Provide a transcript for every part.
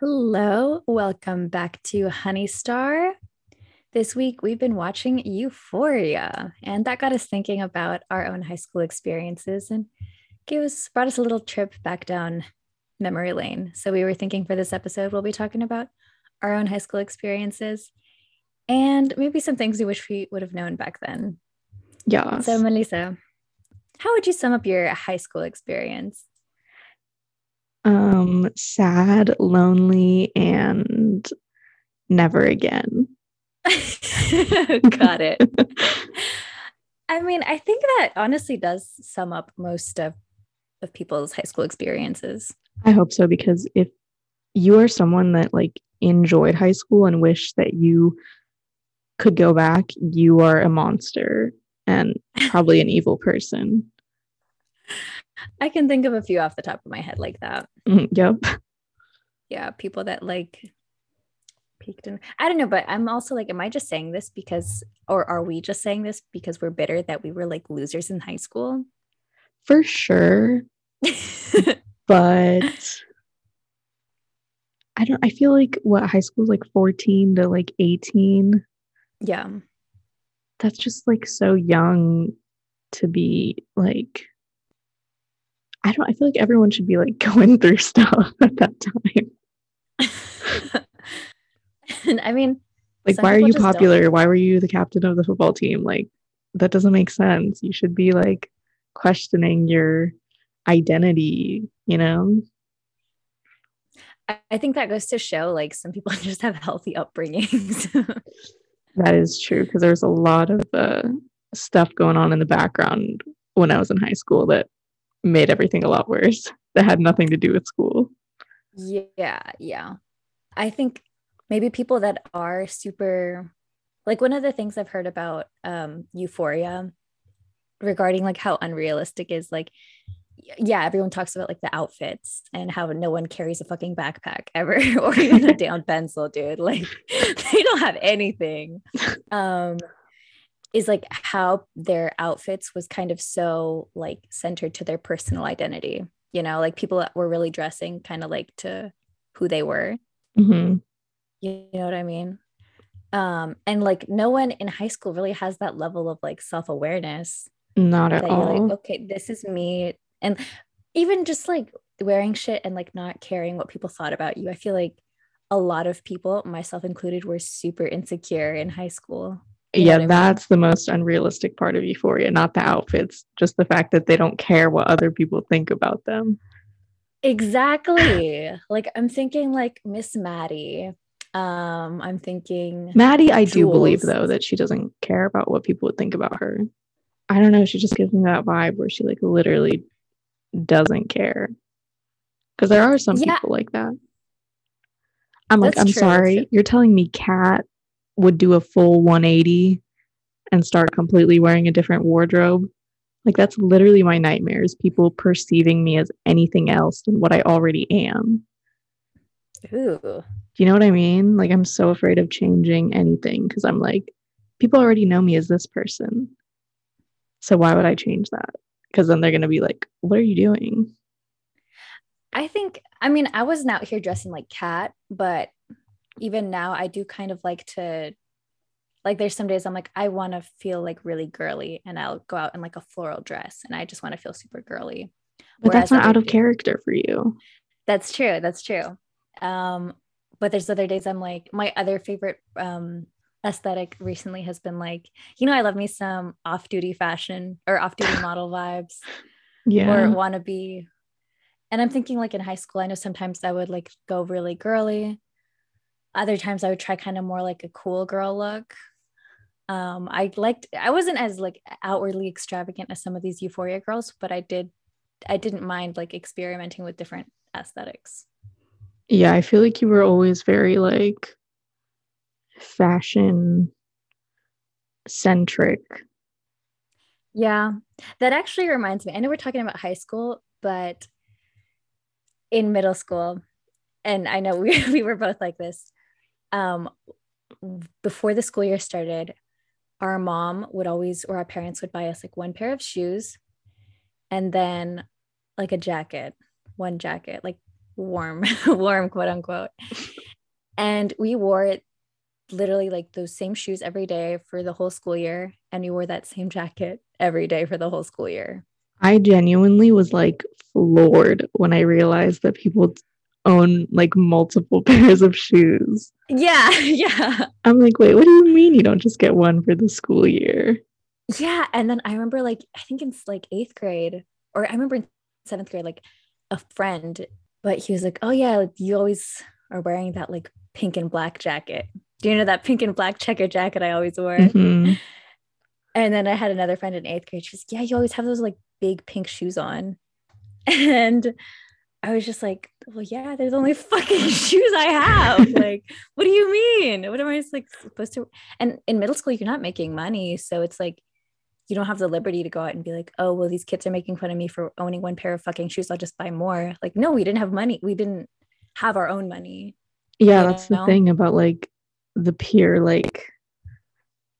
Hello, welcome back to Honey Star. This week we've been watching Euphoria, and that got us thinking about our own high school experiences and gave us brought us a little trip back down memory lane. So we were thinking for this episode we'll be talking about our own high school experiences and maybe some things we wish we would have known back then. Yeah. So Melissa, how would you sum up your high school experience? Um sad, lonely and never again. Got it. I mean, I think that honestly does sum up most of of people's high school experiences. I hope so because if you are someone that like enjoyed high school and wish that you could go back, you are a monster and probably an evil person. I can think of a few off the top of my head like that. Mhm, Yep. Yeah, people that like peaked in I don't know, but I'm also like, am I just saying this because or are we just saying this because we're bitter that we were like losers in high school? For sure. But I don't I feel like what high school is like 14 to like 18. yeah. That's just like so young to be like I don't I feel like everyone should be like going through stuff at that time. and I mean, Like why are you just don't. popular? Why were you the captain of the football team? Like that doesn't make sense. You should be like questioning your identity, you know? I, I think that goes to show like some people just have healthy upbringings. That is true because there's a lot of uh, stuff going on in the background when I was in high school that made everything a lot worse. That had nothing to do with school. Yeah, yeah. I think maybe people that are super like one of the things I've heard about um euphoria regarding like how unrealistic is like yeah, everyone talks about like the outfits and how no one carries a fucking backpack ever or even a down pencil, dude. Like they don't have anything. Um is like how their outfits was kind of so like centered to their personal identity. You know, like people that were really dressing kind of like to who they were. hmm You know what I mean? Um, and like no one in high school really has that level of like self-awareness Not at all. like, okay, this is me. And even just like wearing shit and like not caring what people thought about you. I feel like a lot of people, myself included, were super insecure in high school. You yeah, what I mean? that's the most unrealistic part of Euphoria, not the outfits, just the fact that they don't care what other people think about them. Exactly. like I'm thinking like Miss Maddie. Um, I'm thinking Maddie, I do believe though that she doesn't care about what people would think about her. I don't know. She just gives me that vibe where she like literally doesn't care. Because there are some Yeah. people like that. I'm like, I'm true, sorry. You're telling me Kat would do a full 180 and start completely wearing a different wardrobe? Like that's literally my nightmares, people perceiving me as anything else than what I already am. ooh. Do you know what I mean? Like I'm so afraid of changing anything because I'm like, people already know me as this person. So why would I change that? Because then they're gonna be like, what are you doing? I think, I mean, I wasn't out here dressing like Kat, but even now I do kind of like to, like, there's some days I'm like, I want to feel like really girly and I'll go out in like a floral dress and I just want to feel super girly. But that's not out of days- character for you. That's true. That's true. Um, but there's other days I'm like, my other favorite um, aesthetic recently has been like, you know, I love me some off duty fashion or off duty model vibes. Yeah. or wannabe. And I'm thinking like in high school, I know sometimes I would like go really girly. Other times I would try kind of more like a cool girl look. Um, I liked I wasn't as like outwardly extravagant as some of these euphoria girls, but I did I didn't mind like experimenting with different aesthetics. Yeah, I feel like you were always very like fashion centric. Yeah, that actually reminds me. I know we're talking about high school, but in middle school, and I know we, we were both like this. Um, before the school year started, our mom would always, or our parents would buy us like one pair of shoes and then like a jacket, one jacket, like warm, warm, quote unquote. And we wore it literally like those same shoes every day for the whole school year. And we wore that same jacket every day for the whole school year. I genuinely was like floored when I realized that people own like multiple pairs of shoes. Yeah, yeah. I'm like, wait, what do you mean you don't just get one for the school year? Yeah. And then I remember like, I think it's like eighth grade, or I remember in seventh grade, like a friend, but he was like, oh yeah, like, you always are wearing that like pink and black jacket. Do you know that pink and black checker jacket I always wore? Mm-hmm. And then I had another friend in eighth grade. She's yeah, you always have those like big pink shoes on. And I was just like, well, yeah, there's only fucking shoes I have. like, what do you mean? What am I like supposed to? And in middle school, you're not making money. So it's like, you don't have the liberty to go out and be like, oh, well, these kids are making fun of me for owning one pair of fucking shoes. I'll just buy more. Like, no, we didn't have money. We didn't have our own money. Yeah, that's know? the thing about like the pure like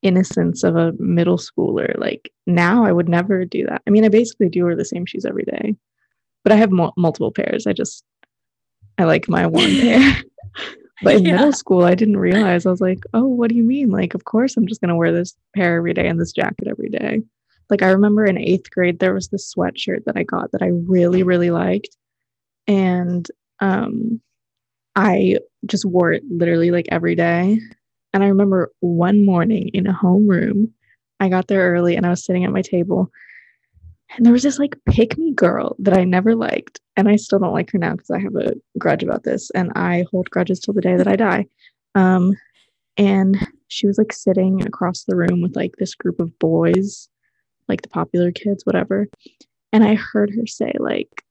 innocence of a middle schooler. Like now I would never do that. I mean, I basically do wear the same shoes every day, but I have mo- multiple pairs. I just, I like my one pair. but in yeah. middle school, I didn't realize. I was like, oh, what do you mean? Like, of course I'm just going to wear this pair every day and this jacket every day. Like, I remember in eighth grade, there was this sweatshirt that I got that I really, really liked. And um, I just wore it literally like every day. And I remember one morning in a homeroom, I got there early and I was sitting at my table. And there was this like pick me girl that I never liked. And I still don't like her now because I have a grudge about this. And I hold grudges till the day that I die. Um, and she was like sitting across the room with like this group of boys, like the popular kids, whatever. And I heard her say, like,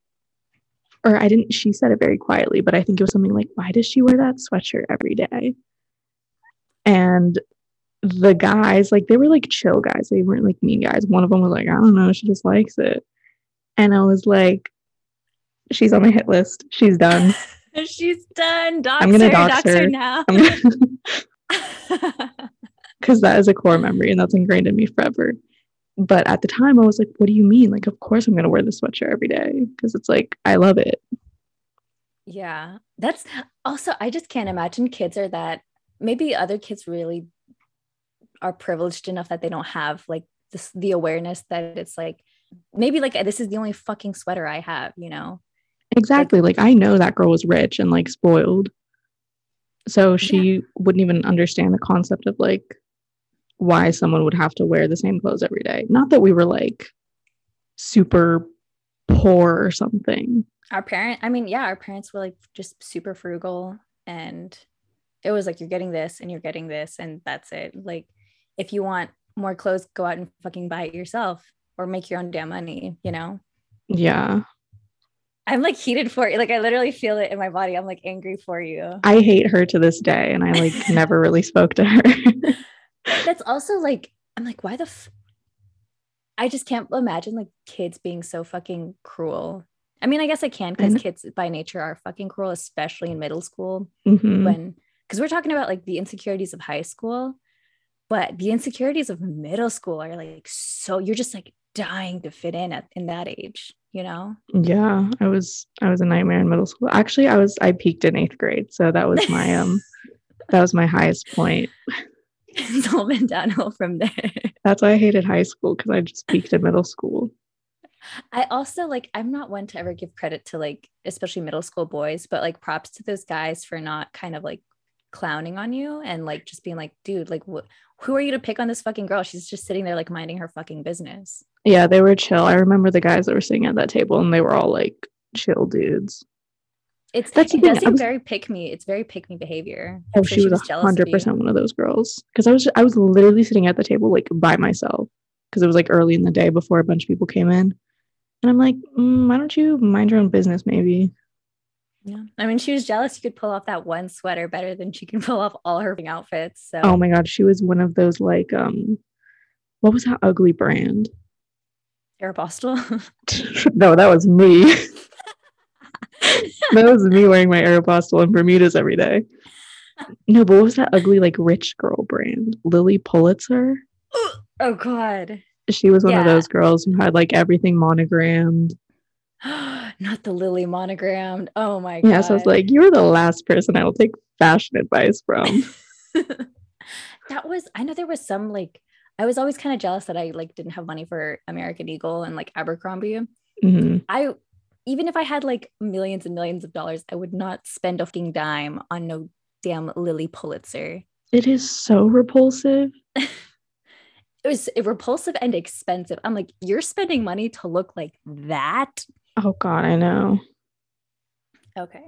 or I didn't, she said it very quietly, but I think it was something like, why does she wear that sweatshirt every day? And the guys, like, they were like chill guys. They weren't like mean guys. One of them was like, I don't know, she just likes it. And I was like, she's on my hit list. She's done. she's done. Dox I'm gonna dox, dox her. her now. Because that is a core memory and that's ingrained in me forever. But at the time, I was like, what do you mean? Like, of course I'm going to wear this sweatshirt every day because it's like, I love it. Yeah. That's also, I just can't imagine kids are that. Maybe other kids really are privileged enough that they don't have like this, the awareness that it's like, maybe like this is the only fucking sweater I have, you know? Exactly. Like, like I know that girl was rich and like spoiled. So she yeah. wouldn't even understand the concept of like why someone would have to wear the same clothes every day. Not that we were like super poor or something. Our parent, I mean, yeah, our parents were like just super frugal and it was like you're getting this and you're getting this and that's it. Like if you want more clothes, go out and fucking buy it yourself or make your own damn money, you know? Yeah. I'm like heated for you. Like I literally feel it in my body. I'm like angry for you. I hate her to this day and I like never really spoke to her. that's also like i'm like why the f- i just can't imagine like kids being so fucking cruel i mean i guess i can because kids by nature are fucking cruel especially in middle school mm-hmm. when because we're talking about like the insecurities of high school but the insecurities of middle school are like so you're just like dying to fit in at in that age you know yeah i was i was a nightmare in middle school actually i was i peaked in eighth grade so that was my um that was my highest point it's all been downhill from there. That's why I hated high school because I just peaked in middle school. I also like I'm not one to ever give credit to like especially middle school boys, but like props to those guys for not kind of like clowning on you and like just being like, dude, like wh- who are you to pick on this fucking girl? She's just sitting there like minding her fucking business. Yeah, they were chill. I remember the guys that were sitting at that table and they were all like chill dudes. It's that's it does seem was, very pick me. It's very pick me behavior. Oh, she, was hundred percent one of those girls. Because I was I was literally sitting at the table like by myself because it was like early in the day before a bunch of people came in, and I'm like, mm, why don't you mind your own business, maybe? Yeah, I mean, she was jealous. You could pull off that one sweater better than she can pull off all her outfits. So. Oh my god, she was one of those like um, what was that ugly brand? Aeropostale. no, that was me. that was me wearing my Aeropostale and Bermudas every day. No, but what was that ugly, like rich girl brand? Lilly Pulitzer? Oh god. She was one yeah. of those girls who had like everything monogrammed. not the Lilly monogrammed. Oh my god. Yeah, so I was like, you're the last person I will take fashion advice from. that was I know there was some like I was always kind of jealous that I like didn't have money for American Eagle and like Abercrombie. Mm-hmm. I even if I had like millions and millions of dollars, I would not spend a fucking dime on no damn Lilly Pulitzer. It is so repulsive. it was repulsive and expensive. I'm like, you're spending money to look like that. Oh God, I know. Okay.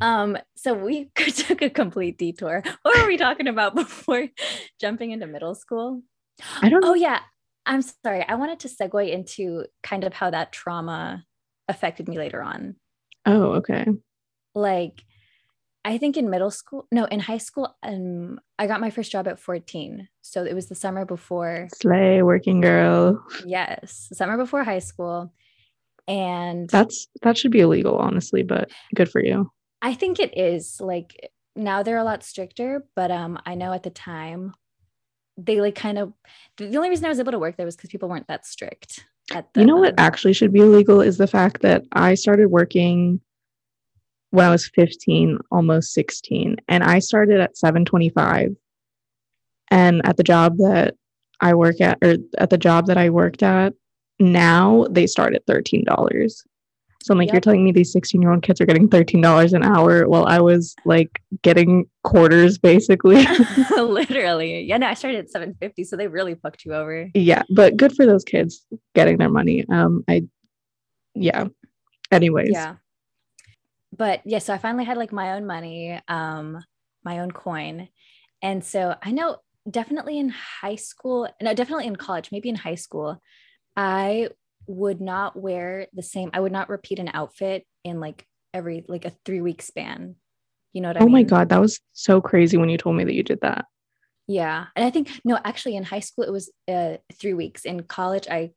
Um, so we took a complete detour. What were we talking about before jumping into middle school? I don't know. Oh yeah. I'm sorry. I wanted to segue into kind of how that trauma affected me later on. Oh, okay. Like I think in middle school, no, in high school, um, I got my first job at 14. So it was the summer before Slay working girl. Yes, summer before high school. And that's that should be illegal, honestly, but good for you. I think it is. Like now they're a lot stricter, but um I know at the time they like kind of the only reason I was able to work there was because people weren't that strict. At the, you know what actually should be illegal is the fact that I started working when I was 15, almost 16, and I started at 725. And at the job that I work at, or at the job that I worked at, now they start at $13. So I'm like, yep. you're telling me these 16 year old kids are getting $13 an hour while I was like getting quarters basically. Literally. Yeah, no, I started at 750. So they really fucked you over. Yeah. But good for those kids getting their money. Um, I, yeah. Anyways. Yeah. But yeah, so I finally had like my own money, um, my own coin. And so I know definitely in high school, no, definitely in college, maybe in high school, I would not wear the same, I would not repeat an outfit in like every like a three week span. You know what I mean? oh my God, that was so crazy when you told me that you did that. Yeah. And I think, no, actually in high school, it was uh, three weeks. In college, I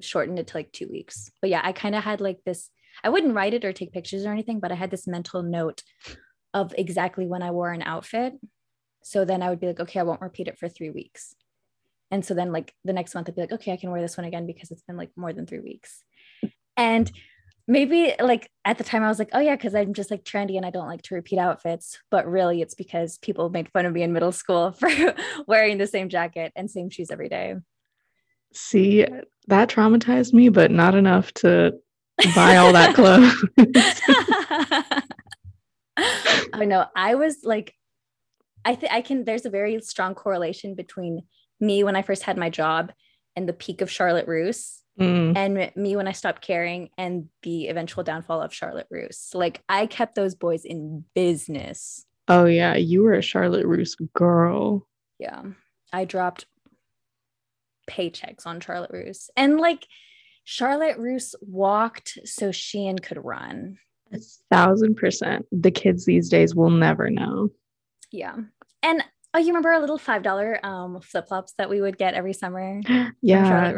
shortened it to like two weeks. But yeah, I kind of had like this, I wouldn't write it or take pictures or anything, but I had this mental note of exactly when I wore an outfit. So then I would be like, okay, I won't repeat it for three weeks. And so then like the next month I'd be like, okay, I can wear this one again because it's been like more than three weeks. And maybe like at the time I was like, oh yeah, because I'm just like trendy and I don't like to repeat outfits. But really it's because people made fun of me in middle school for wearing the same jacket and same shoes every day. See, that traumatized me, but not enough to buy all that clothes. I know. I was like, I think I can, there's a very strong correlation between me when I first had my job and the peak of Charlotte Russe mm. and me when I stopped caring and the eventual downfall of Charlotte Russe. Like I kept those boys in business. Oh yeah, you were a Charlotte Russe girl. Yeah. I dropped paychecks on Charlotte Russe. And like Charlotte Russe walked so Shein could run. A thousand percent. The kids these days will never know. Yeah. And Oh, you remember our little five dollar um flip flops that we would get every summer? Yeah.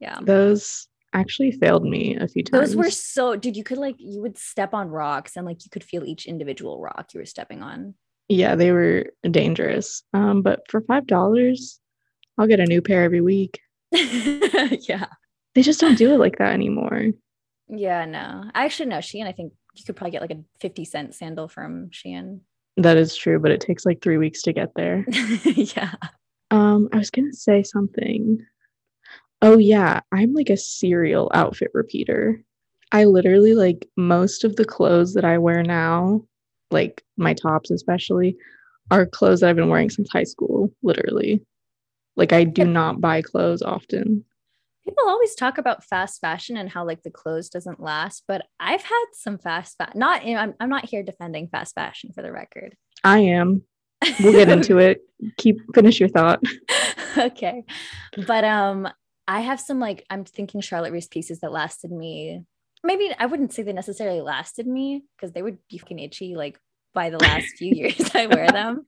Yeah. Those actually failed me a few times. Those were so dude, you could like you would step on rocks and like you could feel each individual rock you were stepping on. Yeah, they were dangerous. Um, but for five dollars, I'll get a new pair every week. yeah. They just don't do it like that anymore. Yeah, no. I actually know Shein. I think you could probably get like a 50 cent sandal from Shein. That is true, but it takes like three weeks to get there. yeah. Um, I was gonna say something. Oh yeah, I'm like a serial outfit repeater. I literally like most of the clothes that I wear now, like my tops especially, are clothes that I've been wearing since high school, literally. Like I do not buy clothes often people always talk about fast fashion and how like the clothes doesn't last but i've had some fast fashion not you know, I'm, I'm not here defending fast fashion for the record. I am. We'll get into it. Keep finish your thought. Okay. But um i have some like i'm thinking charlotte russe pieces that lasted me maybe i wouldn't say they necessarily lasted me because they would be fucking itchy like by the last few years i wear them.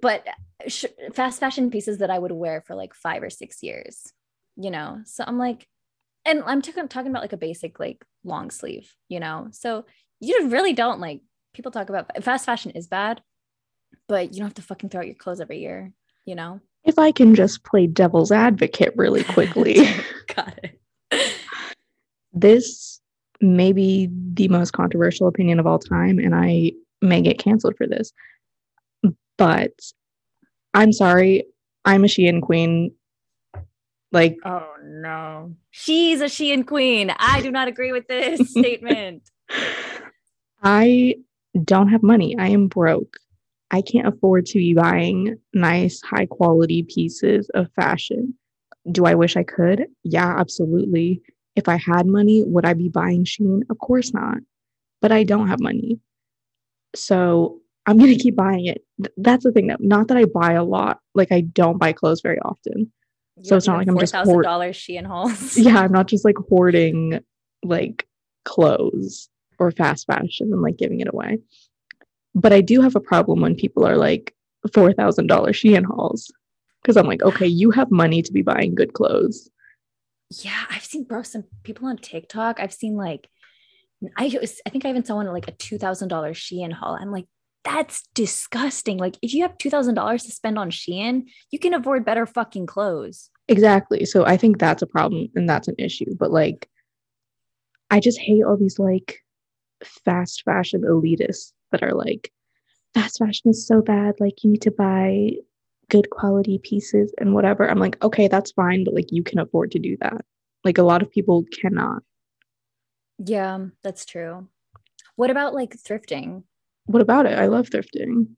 But sh- fast fashion pieces that i would wear for like five or six years you know so i'm like and i'm t- talking about like a basic like long sleeve you know so you really don't like people talk about fast fashion is bad but you don't have to fucking throw out your clothes every year you know if i can just play devil's advocate really quickly got it this maybe the most controversial opinion of all time, and I may get canceled for this. But I'm sorry, I'm a Shein queen. Like, oh no, she's a Shein queen. I do not agree with this statement. I don't have money. I am broke. I can't afford to be buying nice, high quality pieces of fashion. Do I wish I could? Yeah, absolutely. If I had money, would I be buying Shein? Of course not. But I don't have money. So I'm going to keep buying it. That's the thing though. Not that I buy a lot. Like I don't buy clothes very often. So it's not like I'm just hoard- dollars Shein hauls. yeah, I'm not just like hoarding like clothes or fast fashion and like giving it away. But I do have a problem when people are like $4,000 she Shein hauls because I'm like, okay, you have money to be buying good clothes. Yeah, I've seen bro some people on TikTok. I've seen like I I think I even saw one like a two thousand dollar Shein haul. I'm like, that's disgusting. Like if you have two thousand dollars to spend on Shein, you can afford better fucking clothes. Exactly. So I think that's a problem and that's an issue. But like, I just hate all these like fast fashion elitists that are like, fast fashion is so bad. Like, you need to buy good quality pieces and whatever. I'm like, okay, that's fine, but like, you can afford to do that. Like, a lot of people cannot. Yeah, that's true. What about like thrifting? What about it? I love thrifting.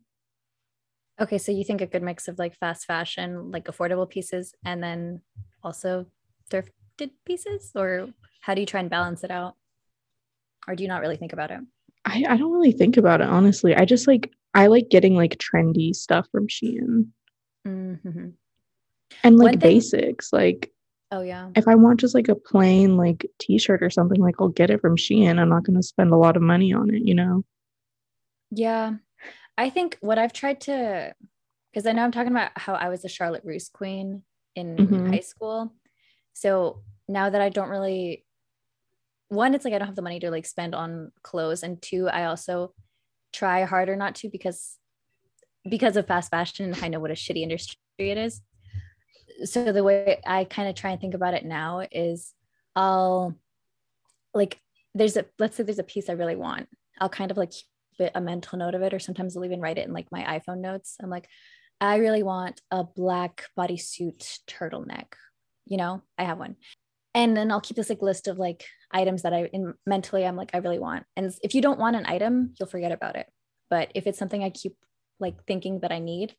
Okay, so you think a good mix of like fast fashion, like affordable pieces, and then also thrifted pieces, or how do you try and balance it out? Or do you not really think about it? I, I don't really think about it honestly. I just like I like getting like trendy stuff from Shein. Mm-hmm. And like thing- basics, like oh yeah. If I want just like a plain like t-shirt or something, like I'll get it from Shein. I'm not gonna spend a lot of money on it, you know? Yeah. I think what I've tried to because I know I'm talking about how I was a Charlotte Russe queen in mm-hmm. high school. So now that I don't really one, it's like I don't have the money to like spend on clothes, and two, I also try harder not to because because of fast fashion. and I know what a shitty industry it is. So the way I kind of try and think about it now is, I'll like there's a let's say there's a piece I really want. I'll kind of like keep a mental note of it, or sometimes I'll even write it in like my iPhone notes. I'm like, I really want a black bodysuit turtleneck. You know, I have one and then I'll keep this like list of like items that I in mentally I'm like I really want. And if you don't want an item, you'll forget about it. But if it's something I keep like thinking that I need,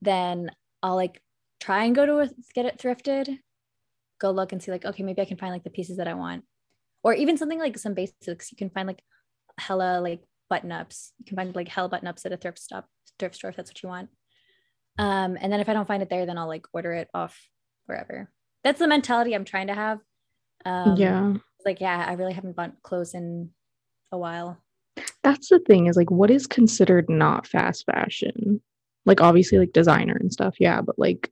then I'll like try and go to a, get it thrifted, go look and see like okay maybe I can find like the pieces that I want, or even something like some basics. You can find like hella like button ups. You can find like hell button ups at a thrift stop thrift store if that's what you want. Um, and then if I don't find it there, then I'll like order it off wherever that's the mentality I'm trying to have. Um, yeah. Like, yeah, I really haven't bought clothes in a while. That's the thing is like, what is considered not fast fashion? Like, obviously, like designer and stuff. Yeah. But like,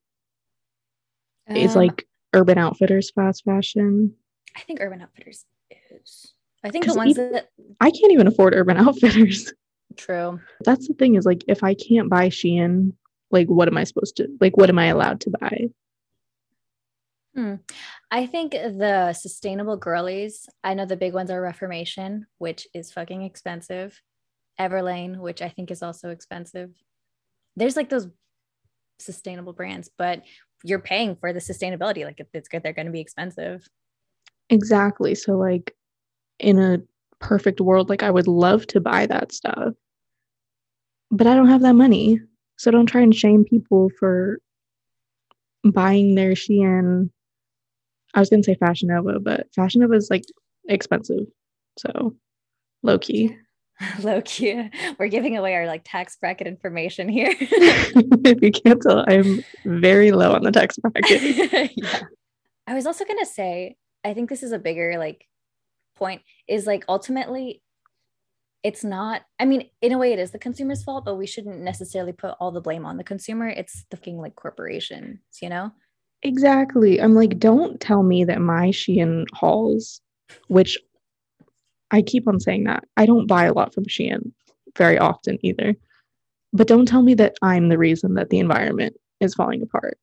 um, is like Urban Outfitters fast fashion? I think Urban Outfitters is. I think the ones even, that I can't even afford Urban Outfitters. True. That's the thing is like, if I can't buy Shein, like, what am I supposed to, like, what am I allowed to buy? Hmm. I think the sustainable girlies, I know the big ones are Reformation, which is fucking expensive, Everlane, which I think is also expensive. There's like those sustainable brands, but you're paying for the sustainability. Like if it's good, they're going to be expensive. Exactly. So, like, in a perfect world, like, I would love to buy that stuff, but I don't have that money. So, don't try and shame people for buying their Shein I was gonna say Fashion Nova, but Fashion Nova is like expensive. So low key. Low key. We're giving away our like tax bracket information here. if you can't tell, I'm very low on the tax bracket. yeah. I was also gonna say, I think this is a bigger like point, is like ultimately it's not i mean in a way it is the consumer's fault but we shouldn't necessarily put all the blame on the consumer it's the fucking like corporations you know Exactly. I'm like, don't tell me that my Shein hauls, which I keep on saying that. I don't buy a lot from Shein very often either. But don't tell me that I'm the reason that the environment is falling apart.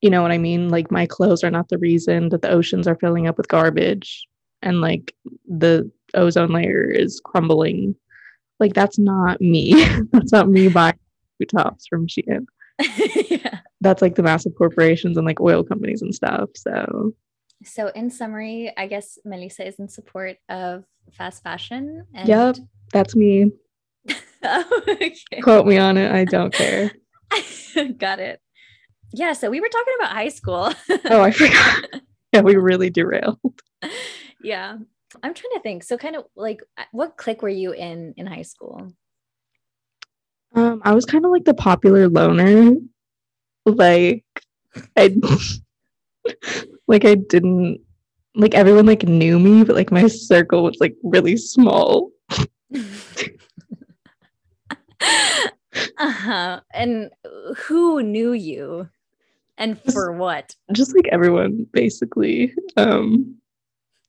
You know what I mean? Like my clothes are not the reason that the oceans are filling up with garbage and like the ozone layer is crumbling. Like that's not me. that's not me buying tops from Shein. yeah. That's like the massive corporations and like oil companies and stuff. So so in summary, I guess Melissa is in support of fast fashion. And... Yep, that's me. oh, okay. Quote me on it. I don't care. Got it. Yeah, so we were talking about high school. oh, I forgot. Yeah, we really derailed. Yeah. I'm trying to think. So kind of like what clique were you in in high school? Um, I was kind of like the popular loner. Like I like I didn't like everyone like knew me, but like my circle was like really small. uh-huh. And who knew you? And for what? Just like everyone, basically. Um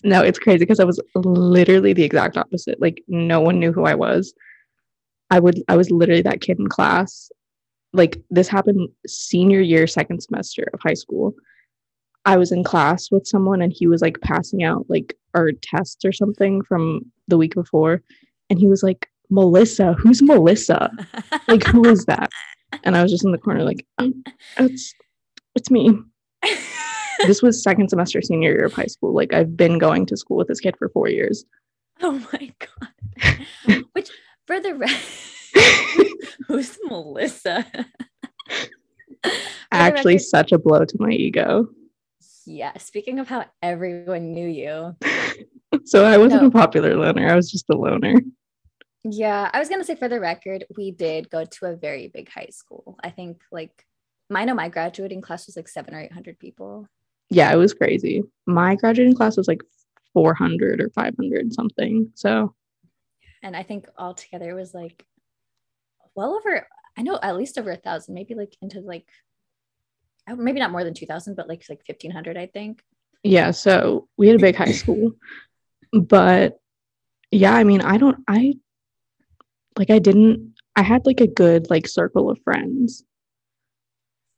no, it's crazy because I was literally the exact opposite. Like no one knew who I was. I would I was literally that kid in class. Like this happened senior year, second semester of high school. I was in class with someone and he was like passing out like our tests or something from the week before. And he was like, Melissa, who's Melissa? like, who is that? And I was just in the corner, like, oh, it's it's me. This was second semester senior year of high school. Like I've been going to school with this kid for four years. Oh my god. Which for the rest who's Melissa? Actually, record, such a blow to my ego. Yeah. Speaking of how everyone knew you. so I wasn't no. a popular loner. I was just a loner. Yeah. I was going to say, for the record, we did go to a very big high school. I think like mine know my graduating class was like seven or 800 people. Yeah. It was crazy. My graduating class was like 400 or 500 something. So. And I think altogether it was like well over, I know at least over a thousand, maybe like into like oh, maybe not more than 2000 but like like 1500 i think yeah so we had a big high school but yeah i mean i don't i like i didn't i had like a good like circle of friends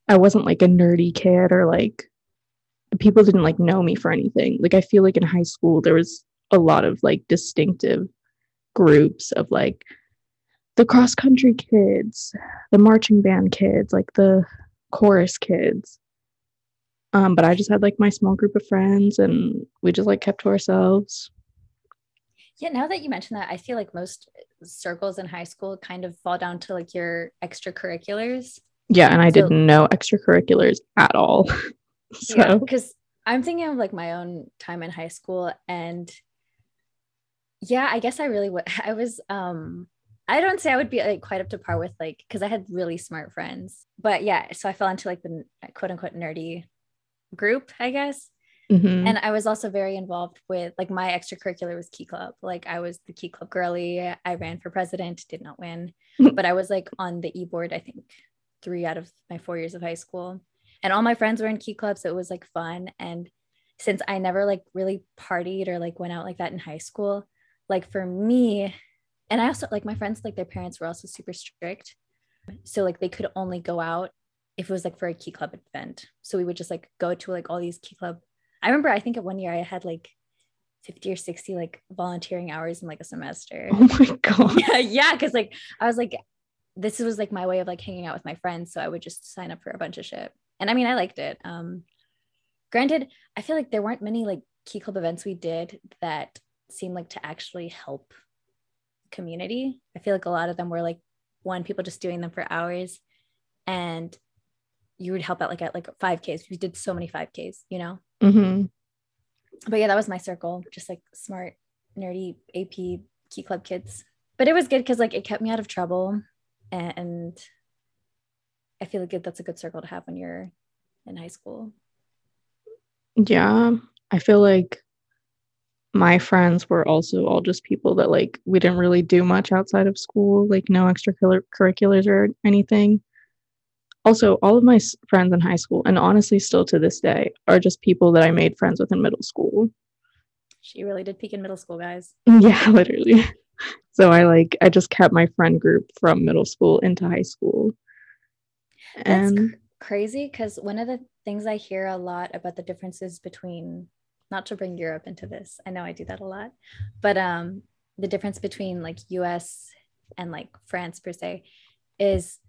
i wasn't like a nerdy kid or like people didn't like know me for anything like i feel like in high school there was a lot of like distinctive groups of like the cross country kids the marching band kids like the chorus kids. Um, but I just had like my small group of friends and we just like kept to ourselves. Yeah, now that you mention that, I feel like most circles in high school kind of fall down to like your extracurriculars. Yeah, and I so, didn't know extracurriculars at all. so yeah, because I'm thinking of like my own time in high school and yeah, I guess I really would I was um I don't say I would be like quite up to par with like because I had really smart friends, but yeah, so I fell into like the quote unquote nerdy group, I guess. Mm-hmm. And I was also very involved with like my extracurricular was Key Club. Like I was the Key Club girly. I ran for president, did not win, but I was like on the e board. I think three out of my four years of high school, and all my friends were in Key Club, so it was like fun. And since I never like really partied or like went out like that in high school, like for me, and I also like my friends, like their parents were also super strict. So like they could only go out if it was like for a key club event. So we would just like go to like all these key club. I remember I think at one year I had like 50 or 60 like volunteering hours in like a semester. Oh my god. yeah, yeah. Cause like I was like, this was like my way of like hanging out with my friends. So I would just sign up for a bunch of shit. And I mean I liked it. Um granted, I feel like there weren't many like key club events we did that seemed like to actually help community. I feel like a lot of them were like one people just doing them for hours and you would help out like at like 5Ks. We did so many 5Ks, you know? Mm-hmm. But yeah, that was my circle, just like smart, nerdy AP Key Club kids. But it was good because like it kept me out of trouble. And I feel like that's a good circle to have when you're in high school. Yeah. I feel like my friends were also all just people that like we didn't really do much outside of school, like no extracurriculars or anything. Also, all of my friends in high school, and honestly, still to this day, are just people that I made friends with in middle school. She really did peak in middle school, guys. Yeah, literally. So I like I just kept my friend group from middle school into high school. And That's cr- crazy because one of the things I hear a lot about the differences between not to bring Europe into this. I know I do that a lot, but um, the difference between like US and like France per se is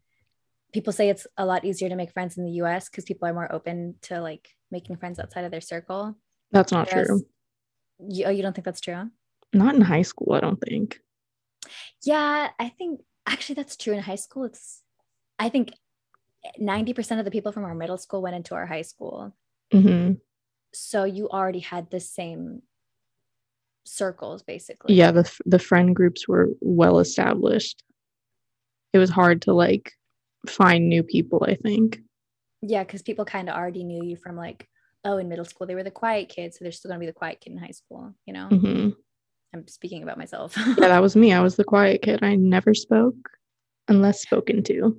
people say it's a lot easier to make friends in the US because people are more open to like making friends outside of their circle. That's not Whereas, true. You, oh, you don't think that's true? Not in high school, I don't think. Yeah, I think actually that's true in high school. It's, I think 90% of the people from our middle school went into our high school. Mm-hmm. So you already had the same circles basically. Yeah, the the friend groups were well established. It was hard to like find new people, I think. Yeah, because people kind of already knew you from like, oh, in middle school they were the quiet kid, so they're still gonna be the quiet kid in high school, you know? Mm-hmm. I'm speaking about myself. yeah, that was me. I was the quiet kid. I never spoke unless spoken to.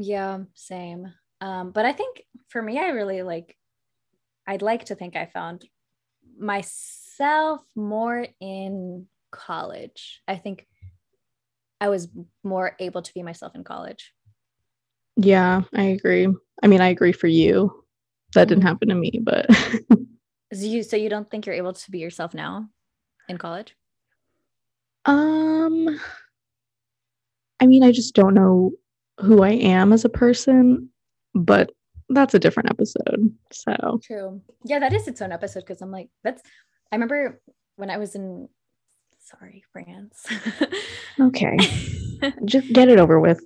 Yeah, same. Um, but I think for me, I really like, I'd like to think I found myself more in college. I think I was more able to be myself in college. Yeah, I agree. I mean, I agree for you. That didn't mm-hmm. happen to me, but so you so you don't think you're able to be yourself now in college? Um I mean, I just don't know who I am as a person, but that's a different episode. So true. Yeah, that is its own episode because I'm like, that's I remember when I was in sorry, France. okay. just get it over with.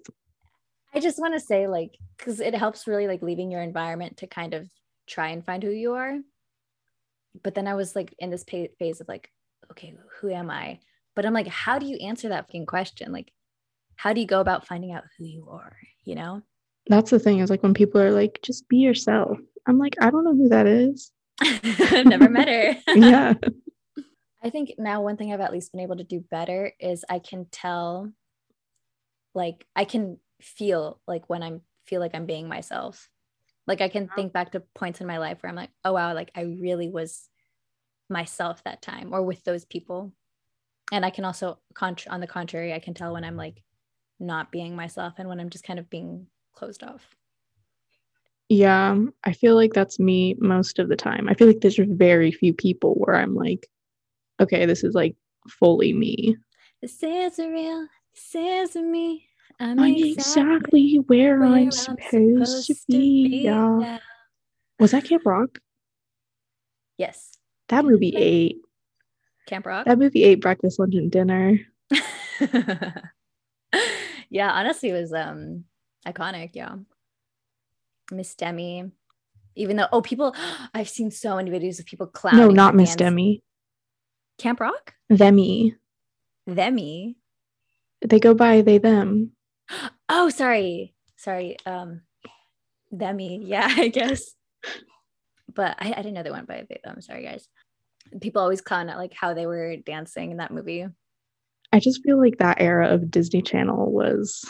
I just want to say, like, because it helps really like leaving your environment to kind of try and find who you are. But then I was like in this phase of like, okay, who am I? But I'm like, how do you answer that fucking question? Like, how do you go about finding out who you are? You know? That's the thing is like when people are like, just be yourself. I'm like, I don't know who that is. I've never met her. yeah. I think now one thing I've at least been able to do better is I can tell, like, I can feel like when I'm feel like I'm being myself. Like I can think back to points in my life where I'm like, oh wow, like I really was myself that time or with those people. And I can also on the contrary, I can tell when I'm like not being myself and when I'm just kind of being closed off. Yeah, I feel like that's me most of the time. I feel like there's very few people where I'm like, okay, this is like fully me. This is real. This is me. I'm, I'm exactly, exactly where, where, I'm, supposed, supposed to, be. To be yeah. yeah. Was that Camp Rock? Yes. That movie ate. Camp Rock? That movie ate breakfast, lunch, and dinner. yeah, honestly, it was um iconic. Yeah. Miss Demi. Even though, oh, people, I've seen so many videos of people clowning. No, not Miss Demi. Camp Rock? Themi. Themi. They go by they them. Oh, sorry. Sorry. Um Themi. Yeah, I guess. But I, I didn't know they went by they them. Sorry, guys. People always clown at like how they were dancing in that movie. I just feel like that era of Disney Channel was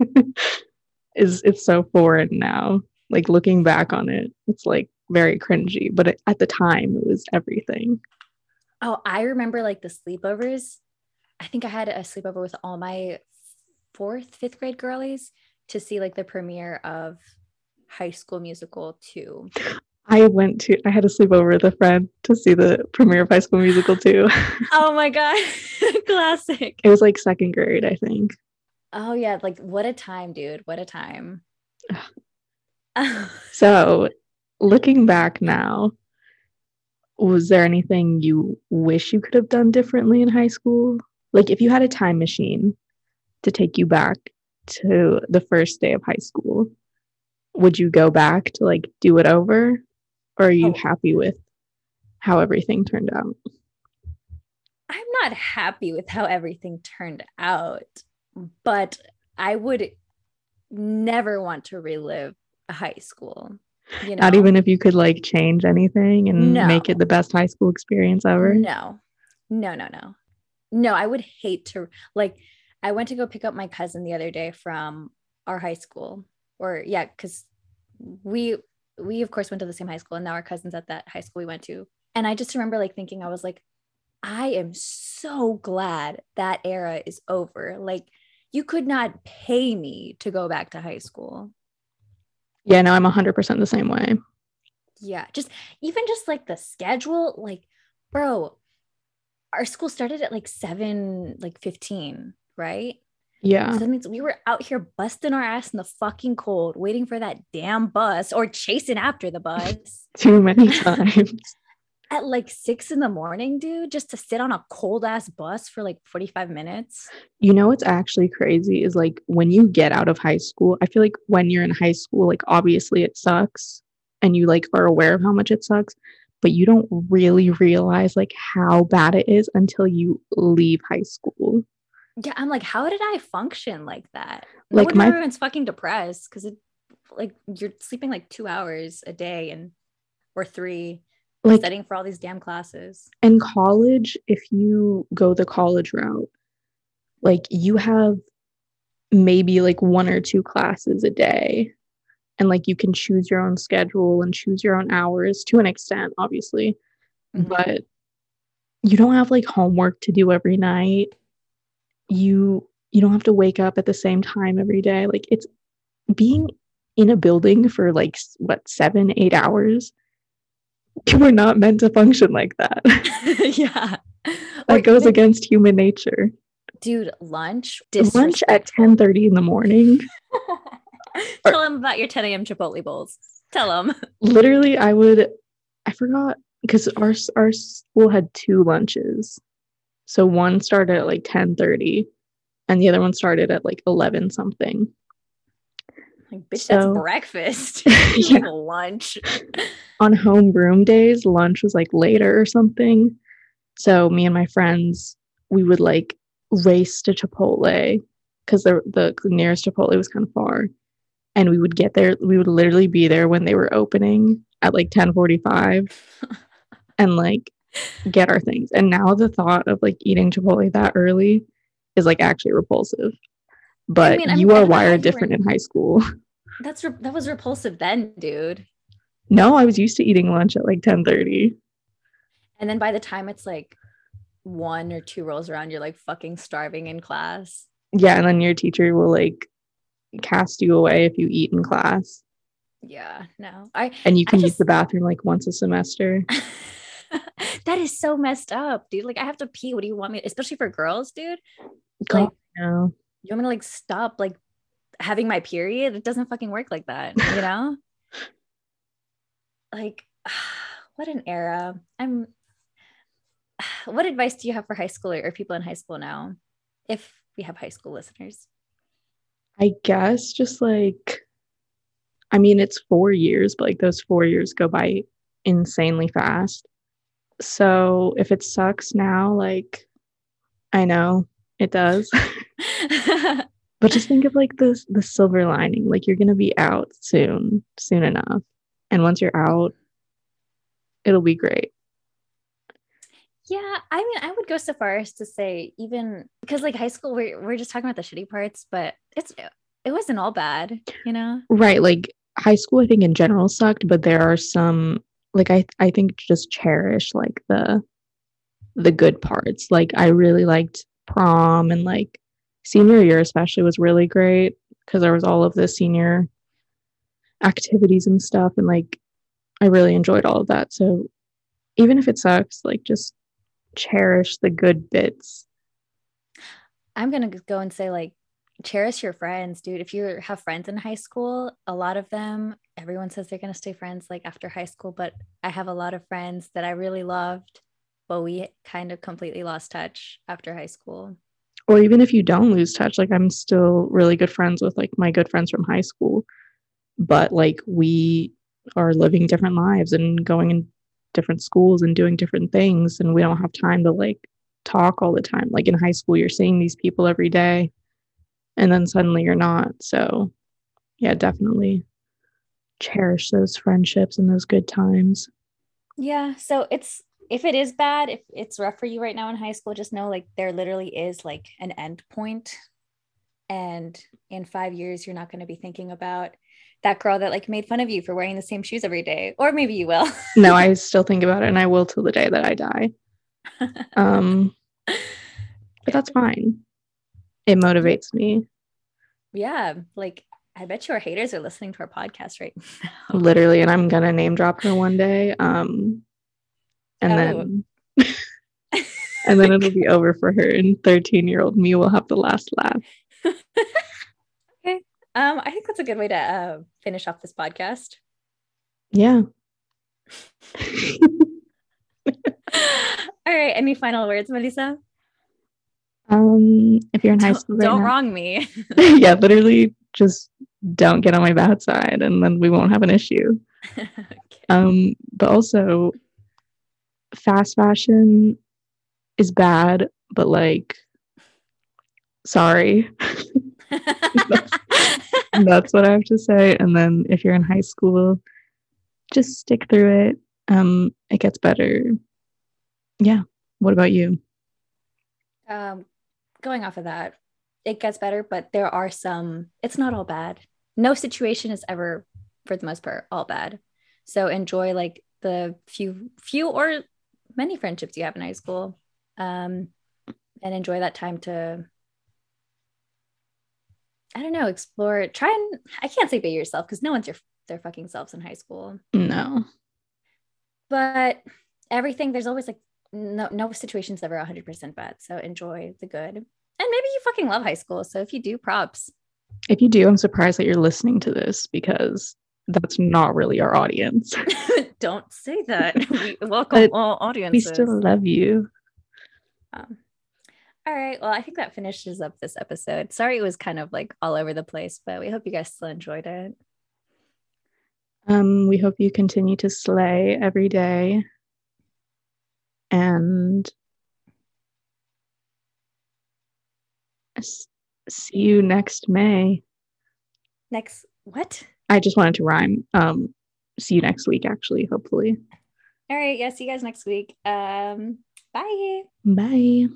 is it's so foreign now. Like looking back on it, it's like very cringy, but it, at the time it was everything. Oh, I remember like the sleepovers. I think I had a sleepover with all my fourth, fifth grade girlies to see like the premiere of High School Musical 2. I went to, I had a sleepover with a friend to see the premiere of High School Musical 2. oh my God. Classic. It was like second grade, I think. Oh, yeah. Like, what a time, dude. What a time. so, looking back now, was there anything you wish you could have done differently in high school? Like, if you had a time machine to take you back to the first day of high school, would you go back to like do it over? Or are you oh. happy with how everything turned out? I'm not happy with how everything turned out, but I would never want to relive high school. You know? Not even if you could like change anything and no. make it the best high school experience ever. No, no, no, no, no. I would hate to like I went to go pick up my cousin the other day from our high school, or yeah, because we we of course went to the same high school, and now our cousins at that high school we went to. And I just remember like thinking, I was like, I am so glad that era is over. Like, you could not pay me to go back to high school. Yeah, no, I'm 100% the same way. Yeah, just even just like the schedule, like, bro, our school started at like seven, like 15, right? Yeah. So that means we were out here busting our ass in the fucking cold, waiting for that damn bus or chasing after the bus Too many times. at like six in the morning, dude, just to sit on a cold ass bus for like 45 minutes. you know what's actually crazy is like when you get out of high school, I feel like when you're in high school, like obviously it sucks and you like are aware of how much it sucks, but you don't really realize like how bad it is until you leave high school. Yeah, I'm like, how did I function like that? No Like my- everyone's fucking depressed because it like you're sleeping like two hours a day and or three Like studying for all these damn classes. in college, if you go the college route, like you have maybe like one or two classes a day. And like you can choose your own schedule and choose your own hours to an extent, obviously. Mhm. But you don't have like homework to do every night. You you don't have to wake up at the same time every day. Like it's being in a building for like what seven, eight hours. Are not meant to function like that. yeah. that goes even, against human nature. dude, lunch. Lunch at disrespectful. 10 30 in the morning. Tell them about your 10 a.m. Chipotle bowls. Tell them. Literally, I would, I forgot because our, our school had two lunches. So one started at like 10 30 and the other one started at like 11 something. Like, bitch, So- that's breakfast. Yeah. Lunch. On homeroom days, lunch was like later or something. So me and my friends, we would like race to Chipotle because the, the nearest Chipotle was kind of far. And we would get there, we would literally be there when they were opening at like 1045 and like get our things. And now the thought of like eating Chipotle that early is like actually repulsive. But mean, I you mean, I are don't know how wired different in high school. That's re- that was repulsive then, dude. No, I was used to eating lunch at like 10:30. And then by the time it's like one or two rolls around, you're like fucking starving in class. Yeah, and then your teacher will like cast you away if you eat in class. Yeah, no. I And you can use the bathroom like once a semester. that is so messed up, dude. Like I have to pee. What do you want me? Especially for girls, dude. God, Like no. you want me to like stop like having my period? It doesn't fucking work like that, you know? like what an era. I'm what advice do you have for high school or, or people in high school now? If we have high school listeners. I guess just like I mean it's 4 years, but like those 4 years go by insanely fast. So if it sucks now, like I know it does. But just think of like the the silver lining. Like you're gonna be out soon, soon enough. And once you're out, it'll be great. Yeah, I mean, I would go so far as to say even because like high school, we're we're just talking about the shitty parts, but it's it wasn't all bad, you know. Right. Like high school, I think in general sucked, but there are some like I I think just cherish like the the good parts. Like I really liked prom and like senior year especially was really great because there was all of the senior activities and stuff and like I really enjoyed all of that. So even if it sucks, like just cherish the good bits. I'm gonna go and say like cherish your friends, dude. If you have friends in high school, a lot of them, everyone says they're gonna stay friends like after high school, but I have a lot of friends that I really loved, but we kind of completely lost touch after high school. Or even if you don't lose touch, like I'm still really good friends with like my good friends from high school. But like we are living different lives and going in different schools and doing different things and we don't have time to like talk all the time. Like in high school you're seeing these people every day and then suddenly you're not. So yeah, definitely cherish those friendships and those good times. Yeah. So it's if it is bad, if it's rough for you right now in high school, just know like there literally is like an end point. And in five years, you're not going to be thinking about that girl that like made fun of you for wearing the same shoes every day. Or maybe you will. no, I still think about it and I will till the day that I die. Um but that's fine. It motivates me. yeah. Like I bet your haters are listening to our podcast right now. Literally, and I'm gonna name drop her one day. Um, and oh. then and then it'll be over for her, and 13 year old me will have the last laugh. okay, um, I think that's a good way to uh, finish off this podcast. Yeah. All right. Any final words, Melissa? Um, if you're in high school, right don't now, wrong me. yeah, literally, just don't get on my bad side, and then we won't have an issue. okay. Um, but also, fast fashion is bad, but like, sorry. that's, that's what I have to say. And then if you're in high school, just stick through it. Um, it gets better. Yeah. What about you? Um, going off of that, it gets better, but there are some, it's not all bad. No situation is ever, for the most part, all bad. So enjoy like the few, few or many friendships you have in high school um, and enjoy that time to I don't know, explore, try and I can't say be yourself because no one's your their fucking selves in high school. No. But everything, there's always like no no situation's ever 100% bad. So enjoy the good. And maybe you fucking love high school. So if you do, props. If you do, I'm surprised that you're listening to this because that's not really our audience. Don't say that. We welcome but all audiences. We still love you. Um, all right. Well, I think that finishes up this episode. Sorry it was kind of like all over the place, but we hope you guys still enjoyed it. Um, we hope you continue to slay every day. And see you next May. Next what? I just wanted to rhyme. Um, see you next week, actually, hopefully. All right. Yeah, see you guys next week. Um, bye. Bye.